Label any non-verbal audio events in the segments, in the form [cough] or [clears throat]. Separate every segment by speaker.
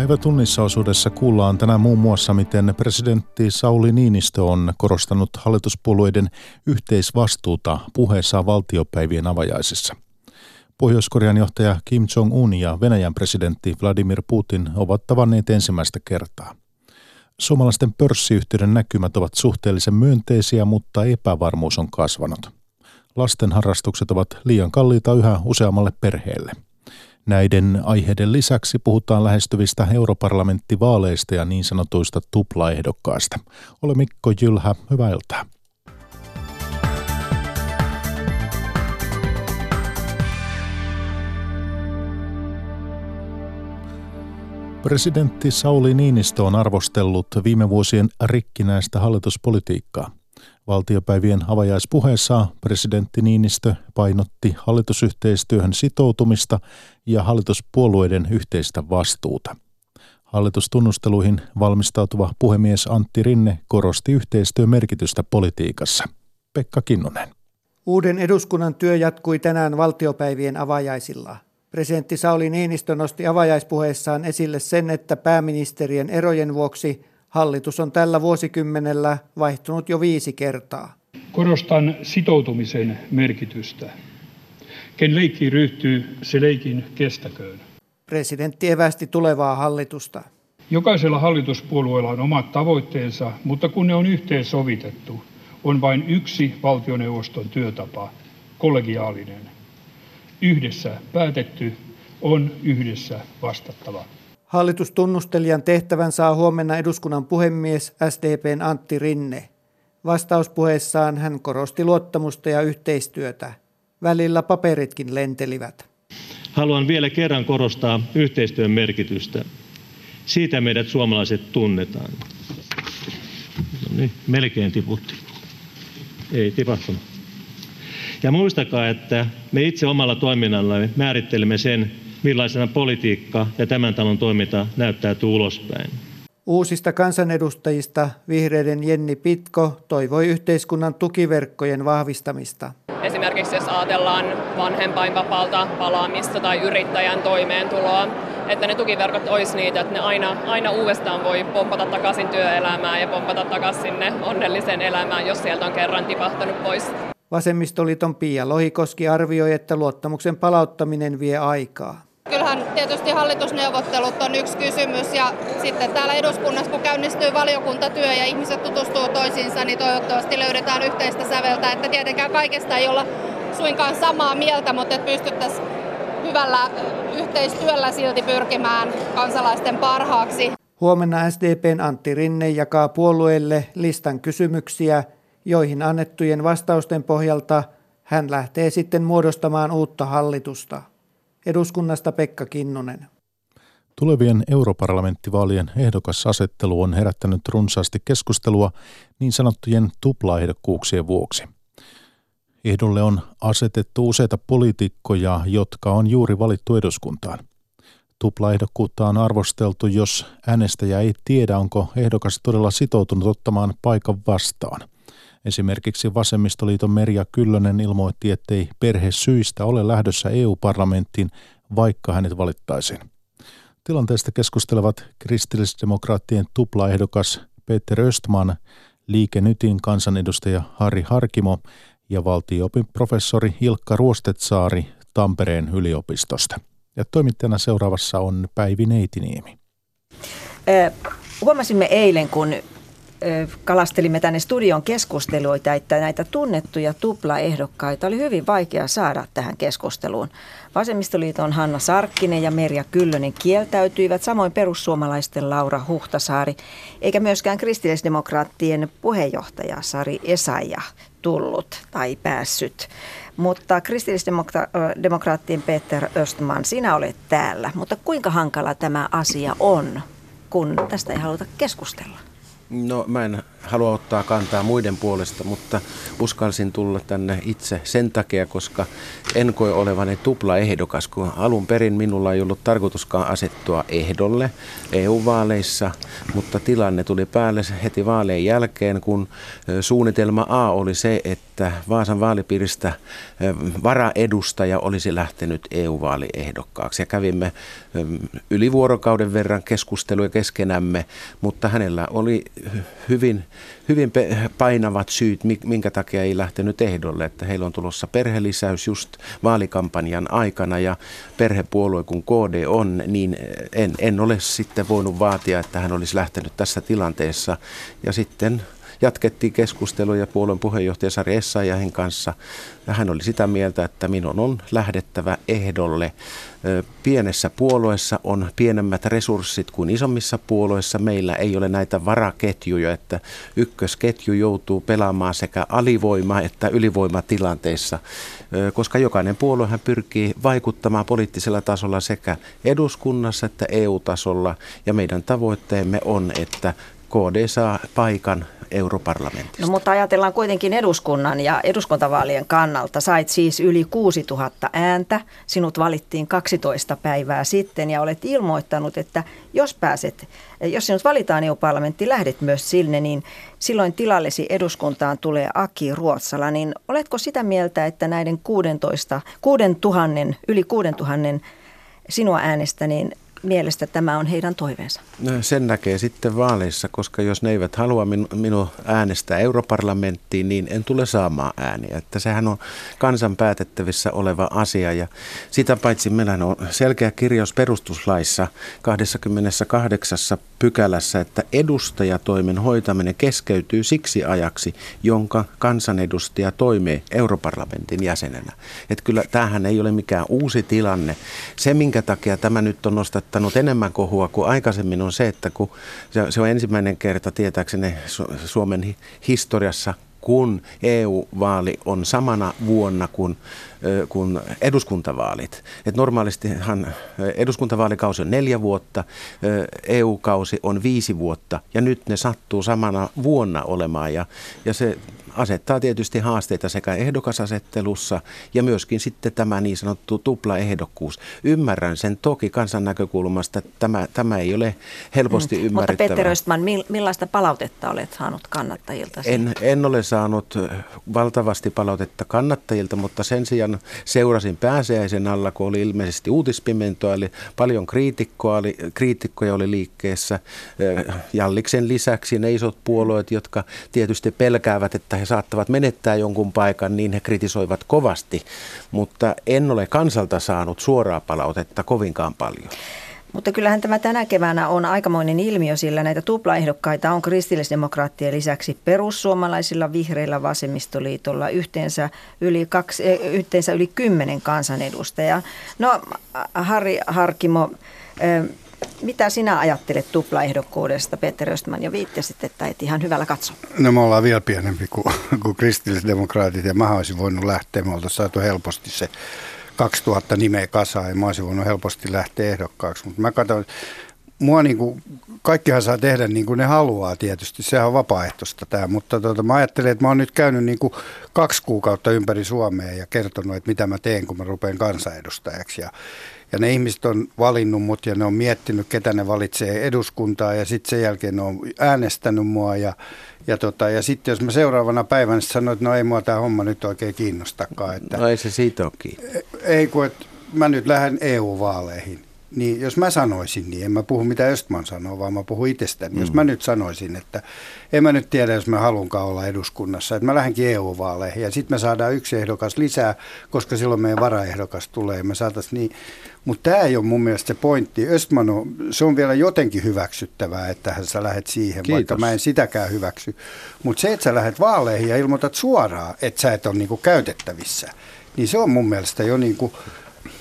Speaker 1: Päivätunnissa osuudessa kuullaan tänään muun muassa, miten presidentti Sauli Niinistö on korostanut hallituspuolueiden yhteisvastuuta puheessaan valtiopäivien avajaisissa. Pohjois-Korean johtaja Kim Jong-un ja Venäjän presidentti Vladimir Putin ovat tavanneet ensimmäistä kertaa. Suomalaisten pörssiyhtiöiden näkymät ovat suhteellisen myönteisiä, mutta epävarmuus on kasvanut. Lasten harrastukset ovat liian kalliita yhä useammalle perheelle – Näiden aiheiden lisäksi puhutaan lähestyvistä europarlamenttivaaleista ja niin sanotuista tuplaehdokkaista. Ole Mikko Jylhä, hyvää iltaa. Presidentti Sauli Niinistö on arvostellut viime vuosien rikkinäistä hallituspolitiikkaa. Valtiopäivien avajaispuheessa presidentti Niinistö painotti hallitusyhteistyöhön sitoutumista ja hallituspuolueiden yhteistä vastuuta. Hallitustunnusteluihin valmistautuva puhemies Antti Rinne korosti yhteistyön merkitystä politiikassa. Pekka Kinnunen.
Speaker 2: Uuden eduskunnan työ jatkui tänään valtiopäivien avajaisilla. Presidentti Sauli Niinistö nosti avajaispuheessaan esille sen, että pääministerien erojen vuoksi Hallitus on tällä vuosikymmenellä vaihtunut jo viisi kertaa.
Speaker 3: Korostan sitoutumisen merkitystä. Ken leikkiin ryhtyy, se leikin kestäköön.
Speaker 2: Presidentti evästi tulevaa hallitusta.
Speaker 3: Jokaisella hallituspuolueella on omat tavoitteensa, mutta kun ne on yhteensovitettu, on vain yksi valtioneuvoston työtapa, kollegiaalinen. Yhdessä päätetty on yhdessä vastattava.
Speaker 2: Hallitustunnustelijan tehtävän saa huomenna eduskunnan puhemies SDPn Antti Rinne. Vastauspuheessaan hän korosti luottamusta ja yhteistyötä. Välillä paperitkin lentelivät.
Speaker 4: Haluan vielä kerran korostaa yhteistyön merkitystä. Siitä meidät suomalaiset tunnetaan. No niin, melkein tiputti. Ei tipahtunut. Ja muistakaa, että me itse omalla toiminnallamme määrittelemme sen, millaisena politiikka ja tämän talon toiminta näyttäytyy ulospäin.
Speaker 2: Uusista kansanedustajista vihreiden Jenni Pitko toivoi yhteiskunnan tukiverkkojen vahvistamista.
Speaker 5: Esimerkiksi jos ajatellaan vanhempainvapaalta palaamista tai yrittäjän toimeentuloa, että ne tukiverkot olisi niitä, että ne aina, aina uudestaan voi pompata takaisin työelämään ja pompata takaisin sinne onnelliseen elämään, jos sieltä on kerran tipahtanut pois.
Speaker 2: Vasemmistoliiton Pia Lohikoski arvioi, että luottamuksen palauttaminen vie aikaa.
Speaker 6: Kyllähän tietysti hallitusneuvottelut on yksi kysymys ja sitten täällä eduskunnassa, kun käynnistyy valiokuntatyö ja ihmiset tutustuu toisiinsa, niin toivottavasti löydetään yhteistä säveltä. Että tietenkään kaikesta ei olla suinkaan samaa mieltä, mutta että pystyttäisiin hyvällä yhteistyöllä silti pyrkimään kansalaisten parhaaksi.
Speaker 2: Huomenna SDPn Antti Rinne jakaa puolueelle listan kysymyksiä, joihin annettujen vastausten pohjalta hän lähtee sitten muodostamaan uutta hallitusta. Eduskunnasta Pekka Kinnunen.
Speaker 1: Tulevien europarlamenttivaalien ehdokasasettelu on herättänyt runsaasti keskustelua niin sanottujen tuplaehdokkuuksien vuoksi. Ehdolle on asetettu useita poliitikkoja, jotka on juuri valittu eduskuntaan. Tuplaehdokkuutta on arvosteltu, jos äänestäjä ei tiedä, onko ehdokas todella sitoutunut ottamaan paikan vastaan. Esimerkiksi Vasemmistoliiton Merja Kyllönen ilmoitti, ettei perhe syistä ole lähdössä EU-parlamenttiin, vaikka hänet valittaisiin. Tilanteesta keskustelevat kristillisdemokraattien tuplaehdokas Peter Östman, Liike Nytin kansanedustaja Harri Harkimo ja valtioopin professori Ilkka Ruostetsaari Tampereen yliopistosta. Ja toimittajana seuraavassa on Päivi Neitiniemi.
Speaker 7: huomasimme eilen, kun kalastelimme tänne studion keskusteluita, että näitä tunnettuja tuplaehdokkaita oli hyvin vaikea saada tähän keskusteluun. Vasemmistoliiton Hanna Sarkkinen ja Merja Kyllönen kieltäytyivät, samoin perussuomalaisten Laura Huhtasaari, eikä myöskään kristillisdemokraattien puheenjohtaja Sari Esaija tullut tai päässyt. Mutta kristillisdemokraattien Peter Östman, sinä olet täällä. Mutta kuinka hankala tämä asia on, kun tästä ei haluta keskustella?
Speaker 8: No mä en halua ottaa kantaa muiden puolesta, mutta uskalsin tulla tänne itse sen takia, koska en koe olevani ehdokas, kun alun perin minulla ei ollut tarkoituskaan asettua ehdolle EU-vaaleissa, mutta tilanne tuli päälle heti vaaleen jälkeen, kun suunnitelma A oli se, että Vaasan vaalipiiristä varaedustaja olisi lähtenyt EU-vaaliehdokkaaksi ja kävimme yli vuorokauden verran keskusteluja keskenämme, mutta hänellä oli hyvin, hyvin painavat syyt, minkä takia ei lähtenyt ehdolle, että heillä on tulossa perhelisäys just vaalikampanjan aikana ja perhepuolue kun KD on, niin en, en ole sitten voinut vaatia, että hän olisi lähtenyt tässä tilanteessa. Ja sitten jatkettiin keskusteluja puolueen puheenjohtaja Sari Essayahin kanssa. Hän oli sitä mieltä, että minun on lähdettävä ehdolle. Pienessä puolueessa on pienemmät resurssit kuin isommissa puolueissa. Meillä ei ole näitä varaketjuja, että ykkösketju joutuu pelaamaan sekä alivoima- että ylivoimatilanteissa, koska jokainen puoluehan pyrkii vaikuttamaan poliittisella tasolla sekä eduskunnassa että EU-tasolla. Ja meidän tavoitteemme on, että KD saa paikan europarlamentista.
Speaker 7: No, mutta ajatellaan kuitenkin eduskunnan ja eduskuntavaalien kannalta. Sait siis yli 6000 ääntä. Sinut valittiin 12 päivää sitten ja olet ilmoittanut, että jos pääset, jos sinut valitaan EU-parlamentti, lähdet myös sinne, niin silloin tilallesi eduskuntaan tulee Aki Ruotsala. Niin oletko sitä mieltä, että näiden 16, 6000, yli 6000 sinua äänestä, niin mielestä tämä on heidän toiveensa?
Speaker 8: No, sen näkee sitten vaaleissa, koska jos ne eivät halua minu, minua äänestää europarlamenttiin, niin en tule saamaan ääniä. Että sehän on kansan päätettävissä oleva asia ja sitä paitsi meillä on selkeä kirjaus perustuslaissa 28 pykälässä, että edustajatoimen hoitaminen keskeytyy siksi ajaksi, jonka kansanedustaja toimii europarlamentin jäsenenä. Että kyllä tämähän ei ole mikään uusi tilanne. Se, minkä takia tämä nyt on nostattanut enemmän kohua kuin aikaisemmin, on se, että kun se on ensimmäinen kerta tietääkseni Suomen historiassa, kun EU-vaali on samana vuonna kuin, kuin eduskuntavaalit. Et normaalistihan eduskuntavaalikausi on neljä vuotta, EU-kausi on viisi vuotta ja nyt ne sattuu samana vuonna olemaan ja, ja se asettaa tietysti haasteita sekä ehdokasasettelussa ja myöskin sitten tämä niin sanottu tuplaehdokkuus. Ymmärrän sen toki kansan näkökulmasta, että tämä, tämä ei ole helposti mm. ymmärrettävää.
Speaker 7: Mutta Peter Östman, millaista palautetta olet saanut kannattajilta?
Speaker 8: En, en ole saanut valtavasti palautetta kannattajilta, mutta sen sijaan seurasin pääsiäisen alla, kun oli ilmeisesti uutispimentoa, eli paljon kriitikkoa oli, kriitikkoja oli liikkeessä. Jalliksen lisäksi ne isot puolueet, jotka tietysti pelkäävät, että he saattavat menettää jonkun paikan, niin he kritisoivat kovasti, mutta en ole kansalta saanut suoraa palautetta kovinkaan paljon.
Speaker 7: Mutta kyllähän tämä tänä keväänä on aikamoinen ilmiö, sillä näitä tuplaehdokkaita on kristillisdemokraattien lisäksi perussuomalaisilla, vihreillä, vasemmistoliitolla yhteensä yli, kaksi, eh, yhteensä yli kymmenen kansanedustajaa. No Harri Harkimo, eh, mitä sinä ajattelet tuplaehdokkuudesta? Peter Östman jo viittasit, että et ihan hyvällä katso.
Speaker 9: No me ollaan vielä pienempi kuin, kuin kristillisdemokraatit ja mä olisin voinut lähteä. Me oltaisiin saatu helposti se 2000 nimeä kasaan ja mä olisin voinut helposti lähteä ehdokkaaksi. Mutta mä katson, mua niin kuin, kaikkihan saa tehdä niin kuin ne haluaa tietysti, sehän on vapaaehtoista tämä, mutta tota, mä ajattelen, että mä oon nyt käynyt niin kuin kaksi kuukautta ympäri Suomea ja kertonut, että mitä mä teen, kun mä rupean kansanedustajaksi ja ja ne ihmiset on valinnut mut ja ne on miettinyt, ketä ne valitsee eduskuntaa ja sitten sen jälkeen ne on äänestänyt mua. Ja, ja, tota, ja sitten jos mä seuraavana päivänä sanoin, että no ei mua tämä homma nyt oikein kiinnostakaan. Että,
Speaker 8: no ei se siitä ole kiinni.
Speaker 9: Ei kun, että mä nyt lähden EU-vaaleihin niin jos mä sanoisin niin, en mä puhu mitä Östman sanoo, vaan mä puhun itsestäni. Mm. Jos mä nyt sanoisin, että en mä nyt tiedä, jos mä haluankaan olla eduskunnassa, että mä lähdenkin EU-vaaleihin ja sitten me saadaan yksi ehdokas lisää, koska silloin meidän varaehdokas tulee ja me saataisiin niin. Mutta tämä ei ole mun mielestä se pointti. Östman on, se on vielä jotenkin hyväksyttävää, että sä lähdet siihen, Kiitos. vaikka mä en sitäkään hyväksy. Mutta se, että sä lähdet vaaleihin ja ilmoitat suoraan, että sä et ole niinku käytettävissä, niin se on mun mielestä jo niinku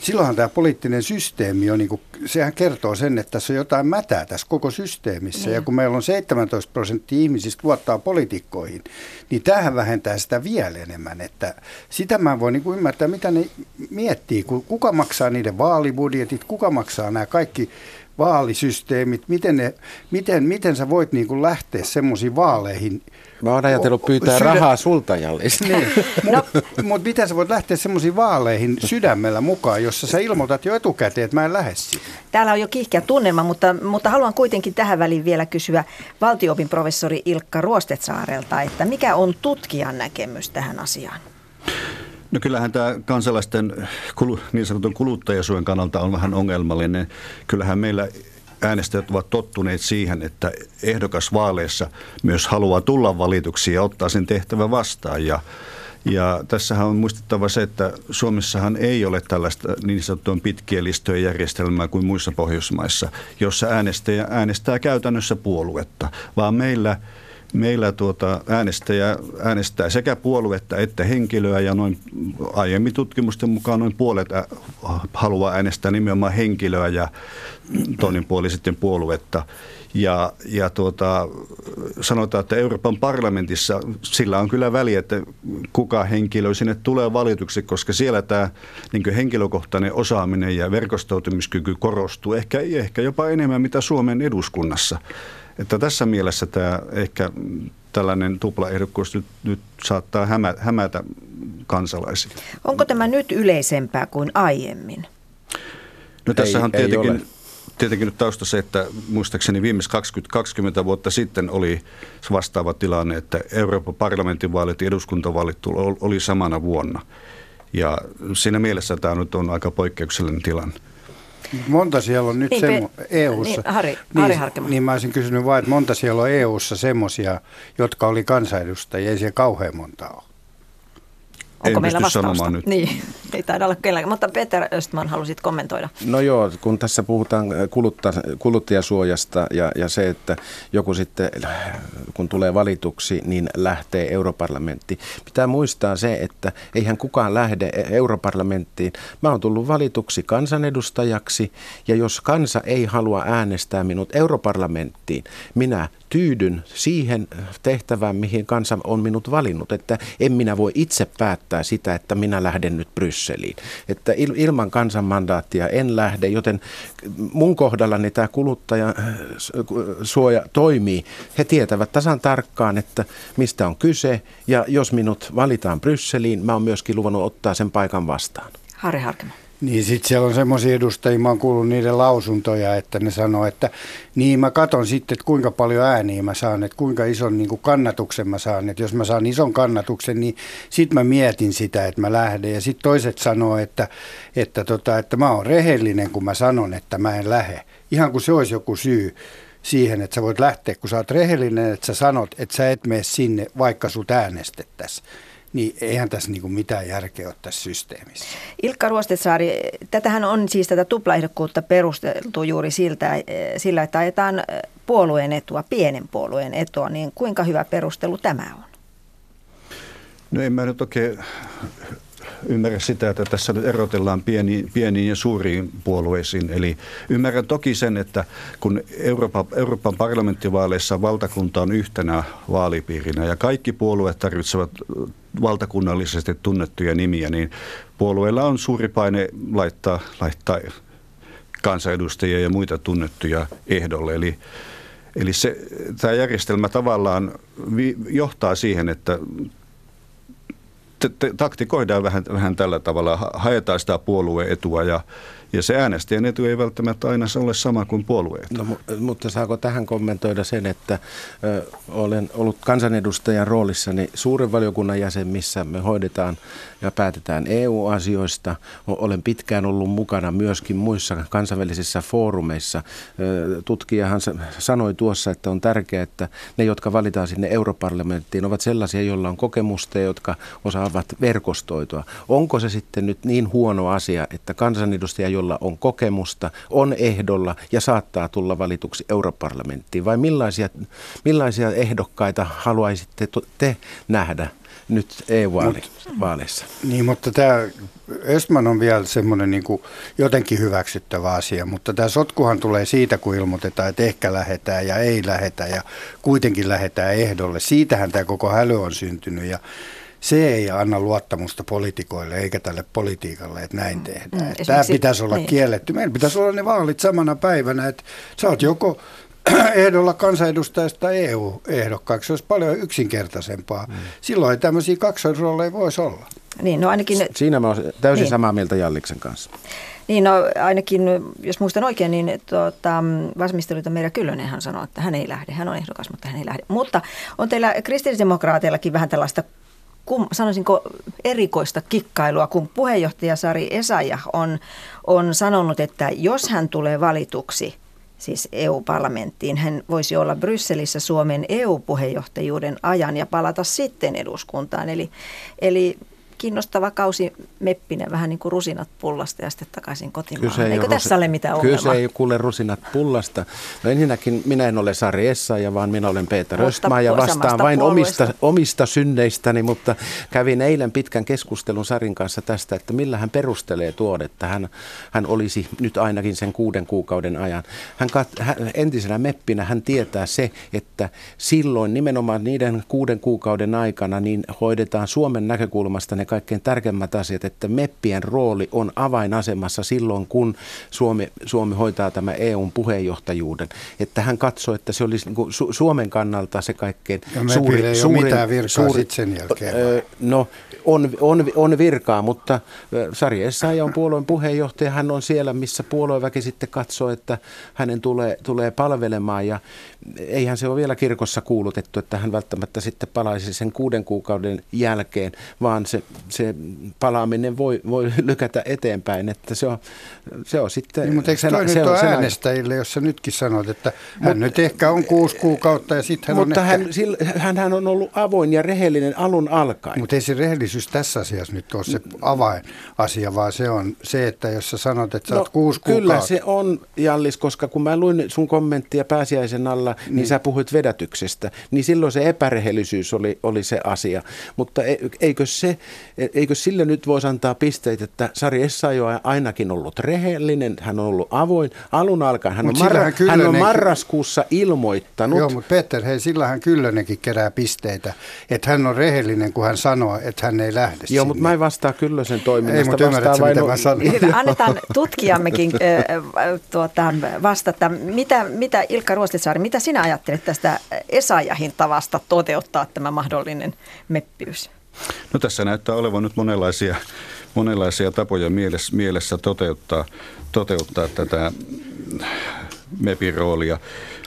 Speaker 9: silloinhan tämä poliittinen systeemi on, niin kuin, sehän kertoo sen, että tässä on jotain mätää tässä koko systeemissä. Niin. Ja kun meillä on 17 prosenttia ihmisistä luottaa poliitikkoihin, niin tähän vähentää sitä vielä enemmän. Että sitä mä voin niin kuin ymmärtää, mitä ne miettii, kuka maksaa niiden vaalibudjetit, kuka maksaa nämä kaikki vaalisysteemit, miten, ne, miten, miten sä voit niin kuin lähteä semmoisiin vaaleihin,
Speaker 8: Mä oon ajatellut pyytää Sydä... rahaa sultajalle. [laughs]
Speaker 9: Niin. Mutta mut miten sä voit lähteä semmoisiin vaaleihin sydämellä mukaan, jossa sä ilmoitat jo etukäteen, että mä en lähde sinne?
Speaker 7: Täällä on jo kiihkeä tunnelma, mutta, mutta haluan kuitenkin tähän väliin vielä kysyä valtioopin professori Ilkka Ruostetsaarelta, että mikä on tutkijan näkemys tähän asiaan?
Speaker 10: No kyllähän tämä kansalaisten niin sanotun kuluttajasuojan kannalta on vähän ongelmallinen. Kyllähän meillä äänestäjät ovat tottuneet siihen, että ehdokas vaaleissa myös haluaa tulla valituksi ja ottaa sen tehtävä vastaan. Ja, ja tässähän on muistettava se, että Suomessahan ei ole tällaista niin sanottua pitkien listojen järjestelmää kuin muissa Pohjoismaissa, jossa äänestäjä äänestää käytännössä puoluetta, vaan meillä – meillä tuota äänestäjä äänestää sekä puoluetta että henkilöä ja noin aiemmin tutkimusten mukaan noin puolet haluaa äänestää nimenomaan henkilöä ja [clears throat] toinen puoli sitten puoluetta. Ja, ja tuota, sanotaan, että Euroopan parlamentissa sillä on kyllä väliä, että kuka henkilö sinne tulee valituksi, koska siellä tämä niin henkilökohtainen osaaminen ja verkostoitumiskyky korostuu ehkä, ehkä jopa enemmän mitä Suomen eduskunnassa. Että tässä mielessä tämä ehkä tällainen tuplaehdokkuus nyt, nyt saattaa hämä, hämätä kansalaisia.
Speaker 7: Onko tämä nyt yleisempää kuin aiemmin?
Speaker 10: No tässä on tietenkin, tietenkin nyt tausta se, että muistaakseni viimeis 20, 20 vuotta sitten oli vastaava tilanne, että Euroopan parlamentin vaalit ja eduskuntavaalit oli samana vuonna. Ja siinä mielessä tämä nyt on aika poikkeuksellinen tilanne.
Speaker 9: Monta siellä on nyt niin, semmo, EU-ssa.
Speaker 7: Niin, Harri, Harri
Speaker 9: niin, niin mä olisin kysynyt vain, että monta siellä on EU-ssa semmoisia, jotka oli kansanedustajia, ei siellä kauhean monta ole.
Speaker 7: Onko en meillä vastausta? Nyt. Niin, [laughs] ei taida olla kenelläkään. Mutta Peter Östman, halusit kommentoida.
Speaker 8: No joo, kun tässä puhutaan kulutta, kuluttajasuojasta ja, ja se, että joku sitten, kun tulee valituksi, niin lähtee europarlamenttiin. Pitää muistaa se, että eihän kukaan lähde europarlamenttiin. Mä oon tullut valituksi kansanedustajaksi ja jos kansa ei halua äänestää minut europarlamenttiin, minä tyydyn siihen tehtävään, mihin kansa on minut valinnut, että en minä voi itse päättää sitä, että minä lähden nyt Brysseliin. Että ilman kansan mandaattia en lähde, joten mun kohdallani tämä kuluttaja suoja toimii. He tietävät tasan tarkkaan, että mistä on kyse ja jos minut valitaan Brysseliin, mä oon myöskin luvannut ottaa sen paikan vastaan.
Speaker 7: Harri Harkema.
Speaker 9: Niin sitten siellä on semmoisia edustajia, mä oon kuullut niiden lausuntoja, että ne sanoo, että niin mä katon sitten, että kuinka paljon ääniä mä saan, että kuinka ison niin kuin kannatuksen mä saan. Että jos mä saan ison kannatuksen, niin sitten mä mietin sitä, että mä lähden. Ja sitten toiset sanoo, että, että, tota, että mä oon rehellinen, kun mä sanon, että mä en lähde. Ihan kuin se olisi joku syy siihen, että sä voit lähteä, kun sä oot rehellinen, että sä sanot, että sä et mene sinne, vaikka sut äänestettäisiin niin eihän tässä niin mitään järkeä ole tässä systeemissä.
Speaker 7: Ilkka Ruostetsaari, tätähän on siis tätä tuplaehdokkuutta perusteltu juuri siltä, sillä, että ajetaan puolueen etua, pienen puolueen etua, niin kuinka hyvä perustelu tämä on?
Speaker 10: No en mä nyt oikein ymmärrä sitä, että tässä nyt erotellaan pieniin, pieniin ja suuriin puolueisiin. Eli ymmärrän toki sen, että kun Euroopan, Euroopan parlamenttivaaleissa valtakunta on yhtenä vaalipiirinä ja kaikki puolueet tarvitsevat valtakunnallisesti tunnettuja nimiä, niin puolueilla on suuri paine laittaa, laittaa kansanedustajia ja muita tunnettuja ehdolle. Eli Eli se, tämä järjestelmä tavallaan vi, johtaa siihen, että taktikoidaan vähän, vähän tällä tavalla, haetaan sitä puolueetua ja ja se äänestäjän etu ei välttämättä aina ole sama kuin puolueet.
Speaker 8: No, mutta saako tähän kommentoida sen, että ö, olen ollut kansanedustajan roolissani suuren valiokunnan jäsen, missä me hoidetaan ja päätetään EU-asioista. Olen pitkään ollut mukana myöskin muissa kansainvälisissä foorumeissa. Tutkijahan sanoi tuossa, että on tärkeää, että ne, jotka valitaan sinne europarlamenttiin, ovat sellaisia, joilla on kokemusta ja jotka osaavat verkostoitua. Onko se sitten nyt niin huono asia, että kansanedustaja, jolla on kokemusta, on ehdolla ja saattaa tulla valituksi europarlamenttiin? Vai millaisia, millaisia ehdokkaita haluaisitte te nähdä nyt EU-vaaleissa?
Speaker 9: Niin, mutta tämä Östman on vielä semmoinen niin jotenkin hyväksyttävä asia, mutta tämä sotkuhan tulee siitä, kun ilmoitetaan, että ehkä lähetään ja ei lähetä ja kuitenkin lähetään ehdolle. Siitähän tämä koko häly on syntynyt ja se ei anna luottamusta poliitikoille eikä tälle politiikalle, että näin tehdään.
Speaker 7: Mm,
Speaker 9: Tämä pitäisi olla niin. kielletty. Meillä pitäisi olla ne vaalit samana päivänä, että sä oot joko [clears throat] ehdolla kansanedustajasta EU-ehdokkaaksi. Se olisi paljon yksinkertaisempaa. Mm. Silloin ei tämmöisiä kaksoisrooleja voisi olla.
Speaker 7: Niin, no ainakin...
Speaker 8: Siinä mä olen täysin niin. samaa mieltä Jalliksen kanssa.
Speaker 7: Niin, no ainakin, jos muistan oikein, niin tuota, vasemmistoliiton Meira Kyllönenhan sanoi, että hän ei lähde. Hän on ehdokas, mutta hän ei lähde. Mutta on teillä kristillisdemokraateillakin vähän tällaista kum, sanoisinko erikoista kikkailua, kun puheenjohtaja Sari Esaja on, on sanonut, että jos hän tulee valituksi – siis EU-parlamenttiin. Hän voisi olla Brysselissä Suomen EU-puheenjohtajuuden ajan ja palata sitten eduskuntaan. Eli, eli kiinnostava kausi meppinä, vähän niin kuin rusinat pullasta ja sitten takaisin kotimaahan. Eikö tässä ole mitään
Speaker 8: ongelmaa? Kyllä se ei kuule rusinat pullasta. No ensinnäkin minä en ole Sari Essaja, vaan minä olen Peter Östmaa ja vastaan vain omista, omista synneistäni, mutta kävin eilen pitkän keskustelun Sarin kanssa tästä, että millä hän perustelee tuon, että hän, hän olisi nyt ainakin sen kuuden kuukauden ajan. Hän, kat, hän entisenä meppinä hän tietää se, että silloin nimenomaan niiden kuuden kuukauden aikana niin hoidetaan Suomen näkökulmasta ne kaikkein tärkeimmät asiat, että meppien rooli on avainasemassa silloin, kun Suomi, Suomi hoitaa tämä EUn puheenjohtajuuden. Että hän katsoo, että se olisi niin kuin Su- Suomen kannalta se kaikkein
Speaker 9: ja suuri, ei suurin, mitään virkaa suuri, sen jälkeen. Öö,
Speaker 8: no, on, on, on virkaa, mutta Sari Essaija on puolueen puheenjohtaja. Hän on siellä, missä puolueväki sitten katsoo, että hänen tulee, tulee palvelemaan. Ja eihän se ole vielä kirkossa kuulutettu, että hän välttämättä sitten palaisi sen kuuden kuukauden jälkeen, vaan se, se palaaminen voi, voi [laughs] lykätä eteenpäin. Että se on, se on sitten...
Speaker 9: Niin, mutta eikö se, se, on, äänestäjille, jos sä nytkin sanot, että hän Mut, nyt ehkä on kuusi kuukautta ja sitten hän
Speaker 8: mutta
Speaker 9: on
Speaker 8: hän, ehkä... hän, hän on ollut avoin ja rehellinen alun alkaen.
Speaker 9: Mutta ei se rehellisyys tässä asiassa nyt ole se avainasia, vaan se on se, että jos sä sanot, että sä no, oot kuusi
Speaker 8: Kyllä
Speaker 9: kuukautta.
Speaker 8: se on, Jallis, koska kun mä luin sun kommenttia pääsiäisen alla, niin, niin sä puhuit vedätyksestä, niin silloin se epärehellisyys oli, oli se asia. Mutta e, eikö, se, eikö sille nyt voisi antaa pisteitä, että Sari Essayo on ainakin ollut rehellinen, hän on ollut avoin alun alkaen. Hän, on, marra, hän on marraskuussa ilmoittanut.
Speaker 9: Joo, mutta Peter, hei, sillähän Kyllönenkin kerää pisteitä, että hän on rehellinen, kun hän sanoo, että hän ei lähde Joo,
Speaker 8: sinne. mutta mä en vastaa Kyllösen toiminnasta.
Speaker 9: Ei, mutta ymmärrätkö, mitä mä sanon? [laughs]
Speaker 7: Annetaan tutkijammekin äh, tuota, vastata. Mitä, mitä Ilkka Ruostitsaari, mitä sinä ajattelet tästä Esajahin tavasta toteuttaa tämä mahdollinen meppiys?
Speaker 10: No tässä näyttää olevan nyt monenlaisia, monenlaisia tapoja mielessä, mielessä toteuttaa, toteuttaa tätä MEPin roolia.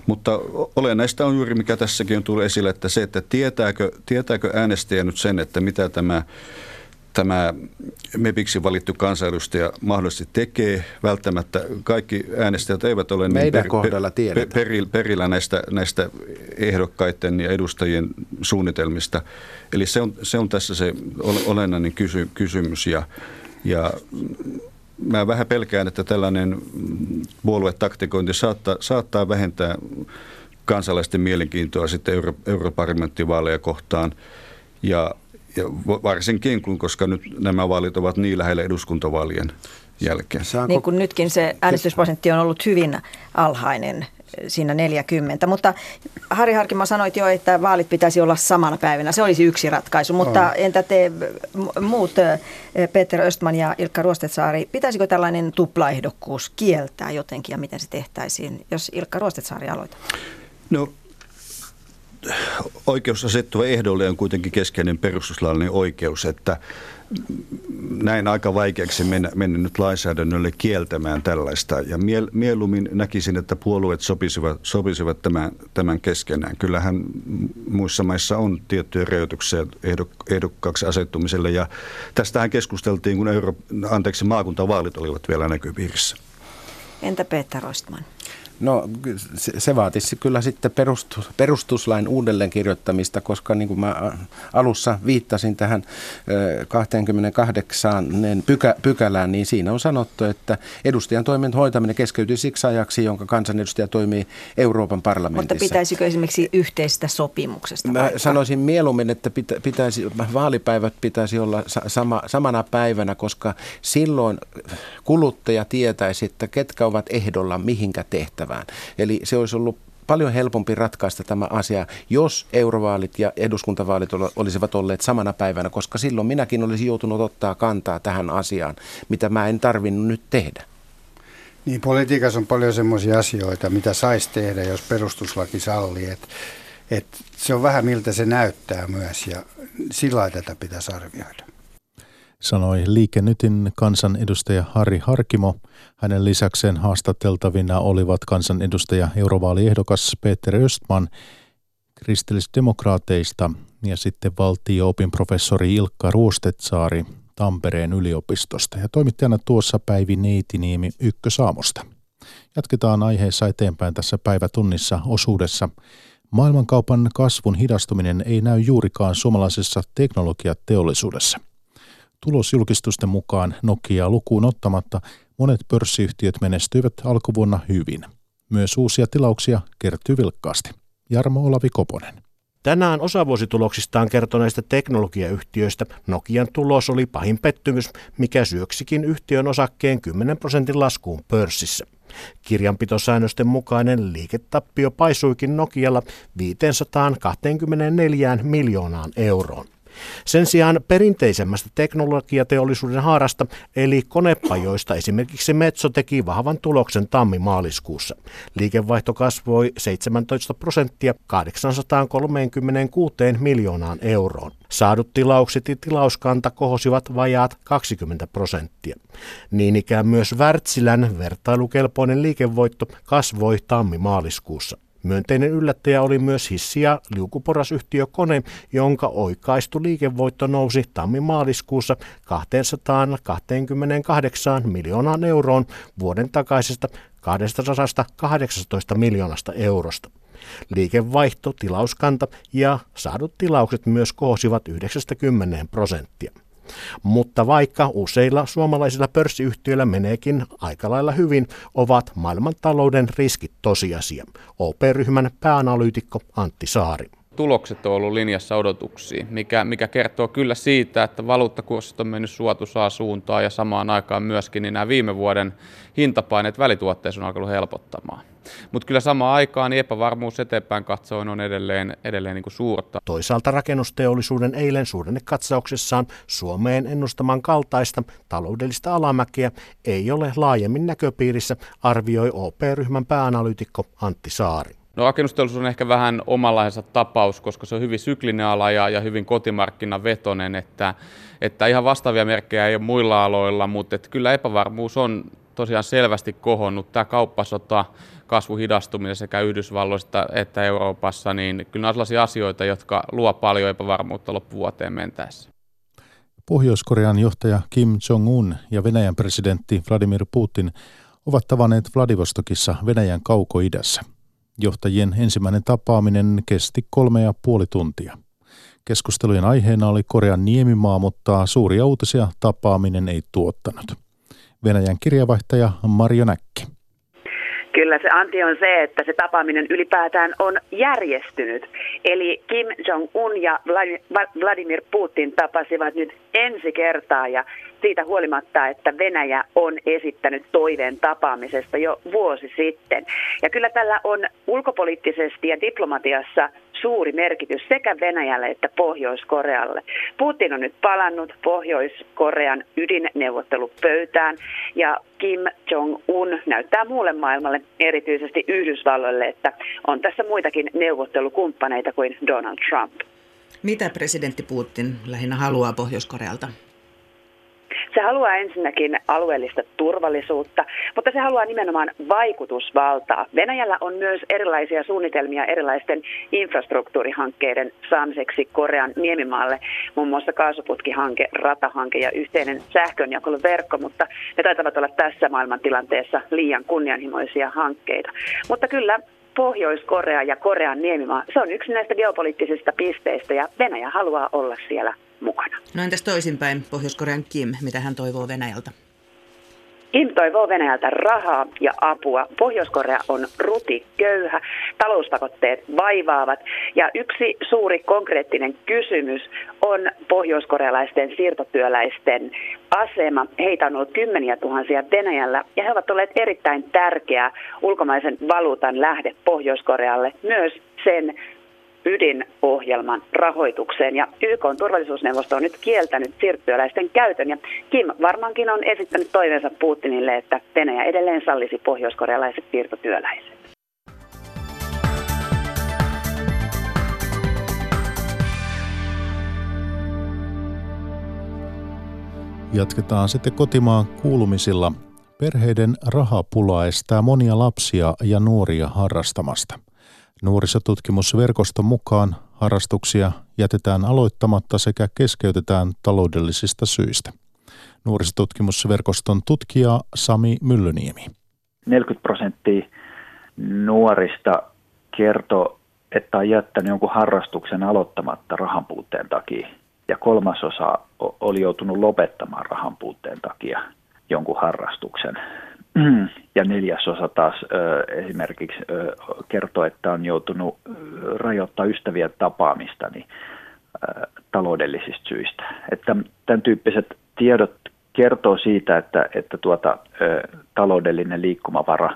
Speaker 10: Mutta olennaista on juuri, mikä tässäkin on tullut esille, että se, että tietääkö, tietääkö äänestäjä nyt sen, että mitä tämä tämä MEPiksi valittu kansanedustaja mahdollisesti tekee. Välttämättä kaikki äänestäjät eivät ole
Speaker 8: niin per, kohdalla per,
Speaker 10: per, perillä näistä, näistä ehdokkaiden ja edustajien suunnitelmista. Eli se on, se on tässä se olennainen kysy, kysymys ja, ja mä vähän pelkään, että tällainen puoluetaktikointi saattaa, saattaa vähentää kansalaisten mielenkiintoa sitten euro, europarlamenttivaaleja kohtaan. Ja, ja varsinkin, kun, koska nyt nämä vaalit ovat niin lähellä eduskuntavaalien jälkeen.
Speaker 7: Niin kuin nytkin se äänestysprosentti on ollut hyvin alhainen siinä 40. Mutta Harri Harkima sanoit jo, että vaalit pitäisi olla samana päivänä. Se olisi yksi ratkaisu. Mutta on. entä te muut, Peter Östman ja Ilkka Ruostetsaari, pitäisikö tällainen tuplaehdokkuus kieltää jotenkin ja miten se tehtäisiin, jos Ilkka Ruostetsaari aloittaa?
Speaker 10: No oikeus asettua ehdolle on kuitenkin keskeinen perustuslaillinen oikeus, että näin aika vaikeaksi mennä, mennä nyt lainsäädännölle kieltämään tällaista. Ja miel, mieluummin näkisin, että puolueet sopisivat, sopisivat tämän, tämän keskenään. Kyllähän muissa maissa on tiettyjä rajoituksia ehdok, ehdokkaaksi asettumiselle. Ja tästähän keskusteltiin, kun euro, anteeksi, maakuntavaalit olivat vielä näkyviirissä.
Speaker 7: Entä Peter Rostman?
Speaker 8: No se vaatisi kyllä sitten perustus, perustuslain uudelleenkirjoittamista, koska niin kuin mä alussa viittasin tähän 28 pykä, pykälään, niin siinä on sanottu, että edustajan toimen hoitaminen keskeytyy siksi ajaksi, jonka kansanedustaja toimii Euroopan parlamentissa.
Speaker 7: Mutta pitäisikö esimerkiksi yhteistä sopimuksesta?
Speaker 8: Mä vaikka? sanoisin mieluummin, että pitä, pitäisi, vaalipäivät pitäisi olla sama, samana päivänä, koska silloin kuluttaja tietäisi, että ketkä ovat ehdolla mihinkä tehtävään tehtävään. Eli se olisi ollut paljon helpompi ratkaista tämä asia, jos eurovaalit ja eduskuntavaalit olisivat olleet samana päivänä, koska silloin minäkin olisin joutunut ottaa kantaa tähän asiaan, mitä mä en tarvinnut nyt tehdä.
Speaker 9: Niin, politiikassa on paljon semmoisia asioita, mitä saisi tehdä, jos perustuslaki sallii. Et, et se on vähän miltä se näyttää myös ja sillä tätä pitäisi arvioida.
Speaker 1: Sanoi Liike Nytin kansanedustaja Harri Harkimo. Hänen lisäkseen haastateltavina olivat kansanedustaja eurovaaliehdokas Peter Östman kristillisdemokraateista ja sitten valtio-opin professori Ilkka Ruostetsaari Tampereen yliopistosta ja toimittajana tuossa Päivi Neitiniemi Ykkösaamosta. Jatketaan aiheessa eteenpäin tässä päivätunnissa osuudessa. Maailmankaupan kasvun hidastuminen ei näy juurikaan suomalaisessa teknologiateollisuudessa. Tulosjulkistusten mukaan Nokia lukuun ottamatta monet pörssiyhtiöt menestyivät alkuvuonna hyvin. Myös uusia tilauksia kertyy vilkkaasti. Jarmo Olavi Koponen.
Speaker 11: Tänään osavuosituloksistaan kertoneista teknologiayhtiöistä Nokian tulos oli pahin pettymys, mikä syöksikin yhtiön osakkeen 10 prosentin laskuun pörssissä. Kirjanpitosäännösten mukainen liiketappio paisuikin Nokialla 524 miljoonaan euroon. Sen sijaan perinteisemmästä teknologiateollisuuden haarasta, eli konepajoista esimerkiksi Metso teki vahvan tuloksen tammi-maaliskuussa. Liikevaihto kasvoi 17 prosenttia 836 miljoonaan euroon. Saadut tilaukset ja tilauskanta kohosivat vajaat 20 prosenttia. Niin ikään myös Wärtsilän vertailukelpoinen liikevoitto kasvoi tammi-maaliskuussa. Myönteinen yllättäjä oli myös hissi- ja liukuporasyhtiö Kone, jonka oikaistu liikevoitto nousi tammi-maaliskuussa 228 miljoonaan euroon vuoden takaisesta 218 miljoonasta eurosta. Liikevaihto, tilauskanta ja saadut tilaukset myös koosivat 90 prosenttia. Mutta vaikka useilla suomalaisilla pörssiyhtiöillä meneekin aika lailla hyvin, ovat maailmantalouden riskit tosiasia. OP-ryhmän pääanalyytikko Antti Saari
Speaker 12: tulokset on ollut linjassa odotuksiin, mikä, mikä kertoo kyllä siitä, että valuuttakurssit on mennyt suotuisaa suuntaan ja samaan aikaan myöskin niin nämä viime vuoden hintapaineet välituotteissa on alkanut helpottamaan. Mutta kyllä samaan aikaan niin epävarmuus eteenpäin katsoen on edelleen, edelleen niin kuin suurta.
Speaker 11: Toisaalta rakennusteollisuuden eilen suhdannekatsauksessaan Suomeen ennustaman kaltaista taloudellista alamäkeä ei ole laajemmin näköpiirissä, arvioi OP-ryhmän pääanalyytikko Antti Saari.
Speaker 12: No rakennusteollisuus on ehkä vähän omanlaisensa tapaus, koska se on hyvin syklinen ala ja, ja hyvin kotimarkkinavetoinen, että, että ihan vastaavia merkkejä ei ole muilla aloilla, mutta että kyllä epävarmuus on tosiaan selvästi kohonnut. Tämä kauppasota, kasvuhidastuminen sekä Yhdysvalloissa että Euroopassa, niin kyllä on sellaisia asioita, jotka luo paljon epävarmuutta loppuvuoteen mentäessä.
Speaker 1: Pohjois-Korean johtaja Kim Jong-un ja Venäjän presidentti Vladimir Putin ovat tavanneet Vladivostokissa Venäjän kaukoidässä. Johtajien ensimmäinen tapaaminen kesti kolme ja puoli tuntia. Keskustelujen aiheena oli Korean niemimaa, mutta suuria uutisia tapaaminen ei tuottanut. Venäjän kirjavaihtaja Marjo Näkki.
Speaker 13: Kyllä se anti on se, että se tapaaminen ylipäätään on järjestynyt. Eli Kim Jong-un ja Vladimir Putin tapasivat nyt ensi kertaa ja siitä huolimatta, että Venäjä on esittänyt toiveen tapaamisesta jo vuosi sitten. Ja kyllä tällä on ulkopoliittisesti ja diplomatiassa suuri merkitys sekä Venäjälle että Pohjois-Korealle. Putin on nyt palannut Pohjois-Korean ydinneuvottelupöytään ja Kim Jong-un näyttää muulle maailmalle, erityisesti Yhdysvalloille, että on tässä muitakin neuvottelukumppaneita kuin Donald Trump.
Speaker 14: Mitä presidentti Putin lähinnä haluaa Pohjois-Korealta?
Speaker 13: Se haluaa ensinnäkin alueellista turvallisuutta, mutta se haluaa nimenomaan vaikutusvaltaa. Venäjällä on myös erilaisia suunnitelmia erilaisten infrastruktuurihankkeiden saamiseksi Korean niemimaalle, muun muassa kaasuputkihanke, ratahanke ja yhteinen sähkönjakeluverkko, mutta ne taitavat olla tässä maailmantilanteessa liian kunnianhimoisia hankkeita. Mutta kyllä Pohjois-Korea ja Korean niemimaa, se on yksi näistä geopoliittisista pisteistä ja Venäjä haluaa olla siellä mukana.
Speaker 14: No entäs toisinpäin Pohjois-Korean Kim, mitä hän toivoo Venäjältä?
Speaker 13: Kim toivoo Venäjältä rahaa ja apua. Pohjois-Korea on rutiköyhä. talouspakotteet vaivaavat. Ja yksi suuri konkreettinen kysymys on pohjoiskorealaisten siirtotyöläisten asema. Heitä on ollut kymmeniä tuhansia Venäjällä ja he ovat olleet erittäin tärkeä ulkomaisen valuutan lähde Pohjois-Korealle myös sen ydinohjelman rahoitukseen. Ja YK on turvallisuusneuvosto on nyt kieltänyt siirtyöläisten käytön. Ja Kim varmaankin on esittänyt toiveensa Putinille, että Venäjä edelleen sallisi pohjoiskorealaiset siirtotyöläiset.
Speaker 1: Jatketaan sitten kotimaan kuulumisilla. Perheiden rahapula estää monia lapsia ja nuoria harrastamasta – Nuorisotutkimusverkoston mukaan harrastuksia jätetään aloittamatta sekä keskeytetään taloudellisista syistä. Nuorisotutkimusverkoston tutkija Sami Myllyniemi.
Speaker 15: 40 prosenttia nuorista kertoo, että on jättänyt jonkun harrastuksen aloittamatta rahan puutteen takia. Ja kolmasosa oli joutunut lopettamaan rahan puutteen takia jonkun harrastuksen. Ja neljäsosa taas esimerkiksi kertoo, että on joutunut rajoittaa ystävien tapaamista niin, taloudellisista syistä. Että tämän tyyppiset tiedot kertoo siitä, että, että tuota, taloudellinen liikkumavara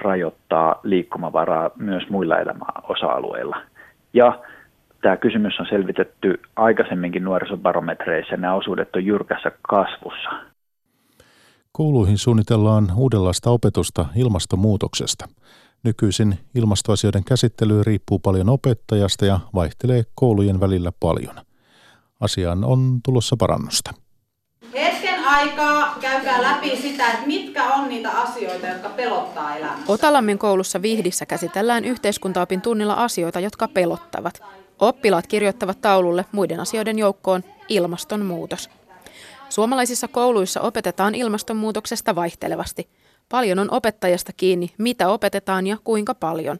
Speaker 15: rajoittaa liikkumavaraa myös muilla elämän osa-alueilla. Ja tämä kysymys on selvitetty aikaisemminkin nuorisobarometreissä nämä osuudet on jyrkässä kasvussa.
Speaker 1: Kouluihin suunnitellaan uudenlaista opetusta ilmastonmuutoksesta. Nykyisin ilmastoasioiden käsittely riippuu paljon opettajasta ja vaihtelee koulujen välillä paljon. Asiaan on tulossa parannusta.
Speaker 16: Hetken aikaa käykää läpi sitä, että mitkä on niitä asioita, jotka pelottaa elämässä.
Speaker 17: Otalammin koulussa Vihdissä käsitellään yhteiskuntaopin tunnilla asioita, jotka pelottavat. Oppilaat kirjoittavat taululle muiden asioiden joukkoon ilmastonmuutos. Suomalaisissa kouluissa opetetaan ilmastonmuutoksesta vaihtelevasti. Paljon on opettajasta kiinni, mitä opetetaan ja kuinka paljon.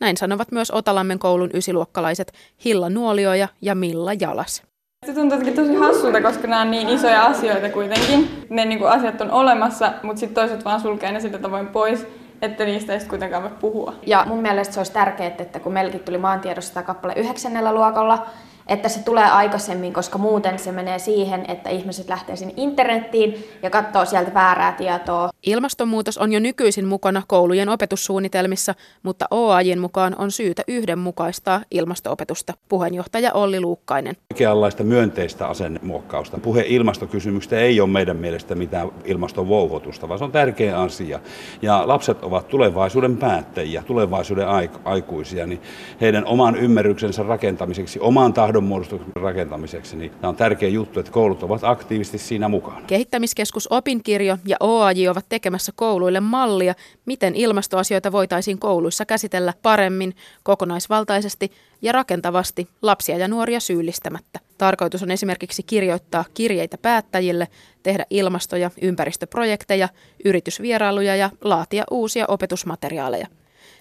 Speaker 17: Näin sanovat myös Otalammen koulun ysiluokkalaiset Hilla Nuolioja ja Milla Jalas.
Speaker 18: Se tuntuu tosi hassulta, koska nämä on niin isoja asioita kuitenkin. Ne niin kuin asiat on olemassa, mutta sitten toiset vaan sulkee ne sillä tavoin pois, että niistä ei sitten kuitenkaan voi puhua.
Speaker 19: Ja mun mielestä se olisi tärkeää, että kun meilläkin tuli maantiedossa kappale yhdeksännellä luokalla, että se tulee aikaisemmin, koska muuten se menee siihen, että ihmiset lähtee sinne internettiin ja katsoo sieltä väärää tietoa.
Speaker 17: Ilmastonmuutos on jo nykyisin mukana koulujen opetussuunnitelmissa, mutta OAJin mukaan on syytä yhdenmukaistaa ilmastoopetusta. Puheenjohtaja Olli Luukkainen.
Speaker 20: Oikeanlaista myönteistä asennemuokkausta. Puhe ilmastokysymyksistä ei ole meidän mielestä mitään ilmastovouhotusta, vaan se on tärkeä asia. Ja lapset ovat tulevaisuuden päättäjiä, tulevaisuuden aikuisia, niin heidän oman ymmärryksensä rakentamiseksi, oman tahdon tahdonmuodostuksen rakentamiseksi, niin tämä on tärkeä juttu, että koulut ovat aktiivisesti siinä mukaan.
Speaker 17: Kehittämiskeskus Opinkirjo ja OAJ ovat tekemässä kouluille mallia, miten ilmastoasioita voitaisiin kouluissa käsitellä paremmin, kokonaisvaltaisesti ja rakentavasti lapsia ja nuoria syyllistämättä. Tarkoitus on esimerkiksi kirjoittaa kirjeitä päättäjille, tehdä ilmasto- ja ympäristöprojekteja, yritysvierailuja ja laatia uusia opetusmateriaaleja.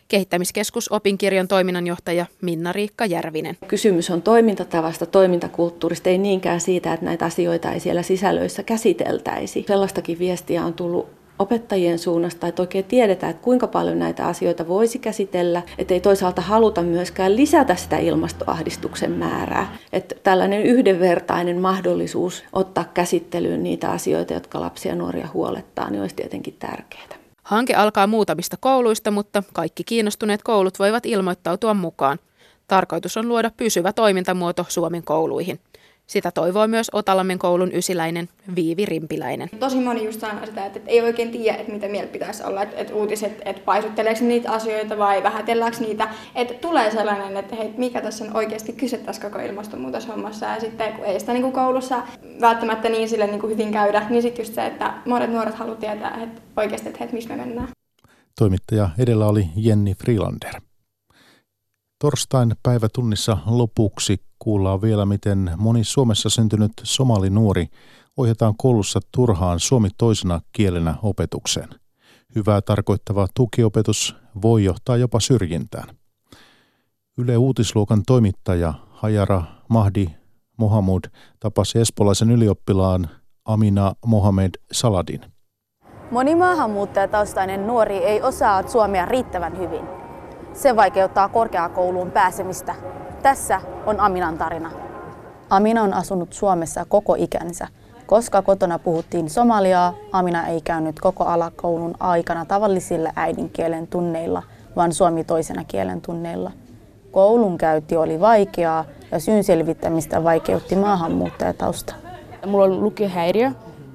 Speaker 17: Kehittämiskeskus opinkirjan toiminnanjohtaja Minna-Riikka Järvinen.
Speaker 21: Kysymys on toimintatavasta, toimintakulttuurista, ei niinkään siitä, että näitä asioita ei siellä sisällöissä käsiteltäisi. Sellaistakin viestiä on tullut opettajien suunnasta, että oikein tiedetään, että kuinka paljon näitä asioita voisi käsitellä, että ei toisaalta haluta myöskään lisätä sitä ilmastoahdistuksen määrää. Että tällainen yhdenvertainen mahdollisuus ottaa käsittelyyn niitä asioita, jotka lapsia ja nuoria huolettaa, niin olisi tietenkin tärkeää.
Speaker 17: Hanke alkaa muutamista kouluista, mutta kaikki kiinnostuneet koulut voivat ilmoittautua mukaan. Tarkoitus on luoda pysyvä toimintamuoto Suomen kouluihin. Sitä toivoo myös Otalammen koulun ysiläinen Viivi Rimpiläinen.
Speaker 22: Tosi moni just sanoo sitä, että ei oikein tiedä, että mitä mieltä pitäisi olla. Että, että uutiset, että paisutteleeko niitä asioita vai vähätelläänkö niitä. Että tulee sellainen, että hei, mikä tässä on oikeasti kyse tässä koko ilmastonmuutoshommassa. Ja sitten kun ei sitä niin kuin koulussa välttämättä niin sille niin kuin hyvin käydä, niin sitten just se, että monet nuoret haluavat tietää että oikeasti, että hei, missä me mennään.
Speaker 1: Toimittaja edellä oli Jenni Freelander. Torstain päivätunnissa lopuksi kuullaan vielä, miten moni Suomessa syntynyt somalinuori ohjataan koulussa turhaan suomi toisena kielenä opetukseen. Hyvää tarkoittava tukiopetus voi johtaa jopa syrjintään. Yle Uutisluokan toimittaja Hajara Mahdi Mohamud tapasi espolaisen ylioppilaan Amina Mohamed Saladin.
Speaker 23: Moni maahanmuuttajataustainen nuori ei osaa suomea riittävän hyvin.
Speaker 24: se vaikeuttaa korkeakouluun pääsemistä. Tässä on Aminan tarina. Amina on asunut Suomessa koko ikänsä. Koska kotona puhuttiin somaliaa, Amina ei käynyt koko alakoulun aikana tavallisilla äidinkielen tunneilla, vaan suomi toisena kielen tunneilla. Koulun käynti oli vaikeaa ja syyn selvittämistä vaikeutti maahanmuuttajatausta.
Speaker 25: Mulla on lukihäiriö,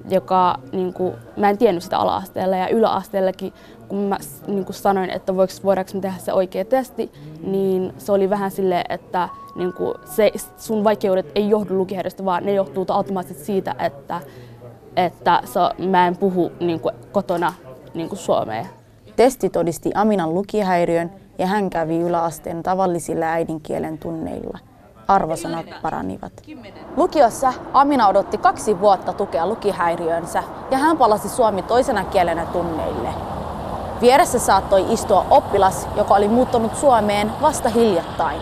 Speaker 25: joka niin kuin, mä en tiennyt sitä ala-asteella ja yläasteellakin, kun mä niin kuin sanoin, että voiks, voidaanko me tehdä se oikea testi, niin se oli vähän silleen, että niin kuin, se, sun vaikeudet ei johdu lukihäiriöstä, vaan ne johtuu automaattisesti siitä, että, että se, mä en puhu niin kuin, kotona niin kuin suomea.
Speaker 24: Testi todisti Aminan lukihäiriön ja hän kävi yläasteen tavallisilla äidinkielen tunneilla. Arvosanat paranivat. Lukiossa Amina odotti kaksi vuotta tukea lukihäiriönsä ja hän palasi suomi toisena kielenä tunneille. Vieressä saattoi istua oppilas, joka oli muuttanut Suomeen vasta hiljattain.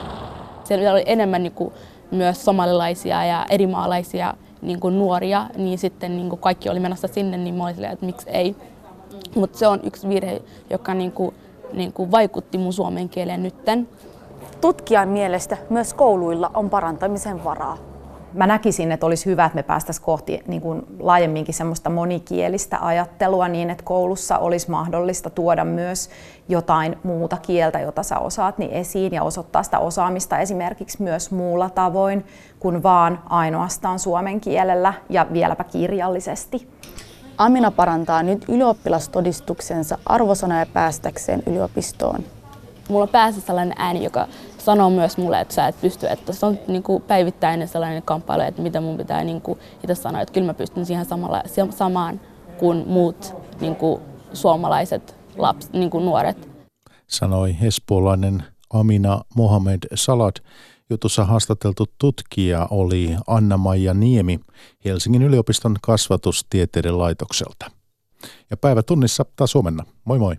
Speaker 25: Siellä oli enemmän niin kuin, myös somalilaisia ja erimaalaisia niin kuin nuoria, niin sitten niin kuin kaikki oli menossa sinne, niin mä olin silleen, että miksi ei. Mutta se on yksi virhe, joka niin kuin, niin kuin vaikutti mun suomen kieleen nytten.
Speaker 24: Tutkijan mielestä myös kouluilla on parantamisen varaa.
Speaker 23: Mä näkisin, että olisi hyvä, että me päästäisiin kohti niin kuin laajemminkin semmoista monikielistä ajattelua niin, että koulussa olisi mahdollista tuoda myös jotain muuta kieltä, jota sä osaat, niin esiin ja osoittaa sitä osaamista esimerkiksi myös muulla tavoin kuin vaan ainoastaan suomen kielellä ja vieläpä kirjallisesti.
Speaker 24: Amina parantaa nyt ylioppilastodistuksensa arvosanoja päästäkseen yliopistoon.
Speaker 25: Mulla on päässä sellainen ääni, joka sanoo myös mulle, että sä et pysty, että se on niin kuin päivittäinen sellainen kamppailu, että mitä mun pitää niin kuin itse sanoa, että kyllä mä pystyn siihen samalla, samaan kuin muut niin kuin suomalaiset laps, niin kuin nuoret.
Speaker 1: Sanoi espoolainen Amina Mohamed Salat. Jutussa haastateltu tutkija oli Anna-Maija Niemi Helsingin yliopiston kasvatustieteiden laitokselta. Ja päivä tunnissa taas huomenna. Moi moi!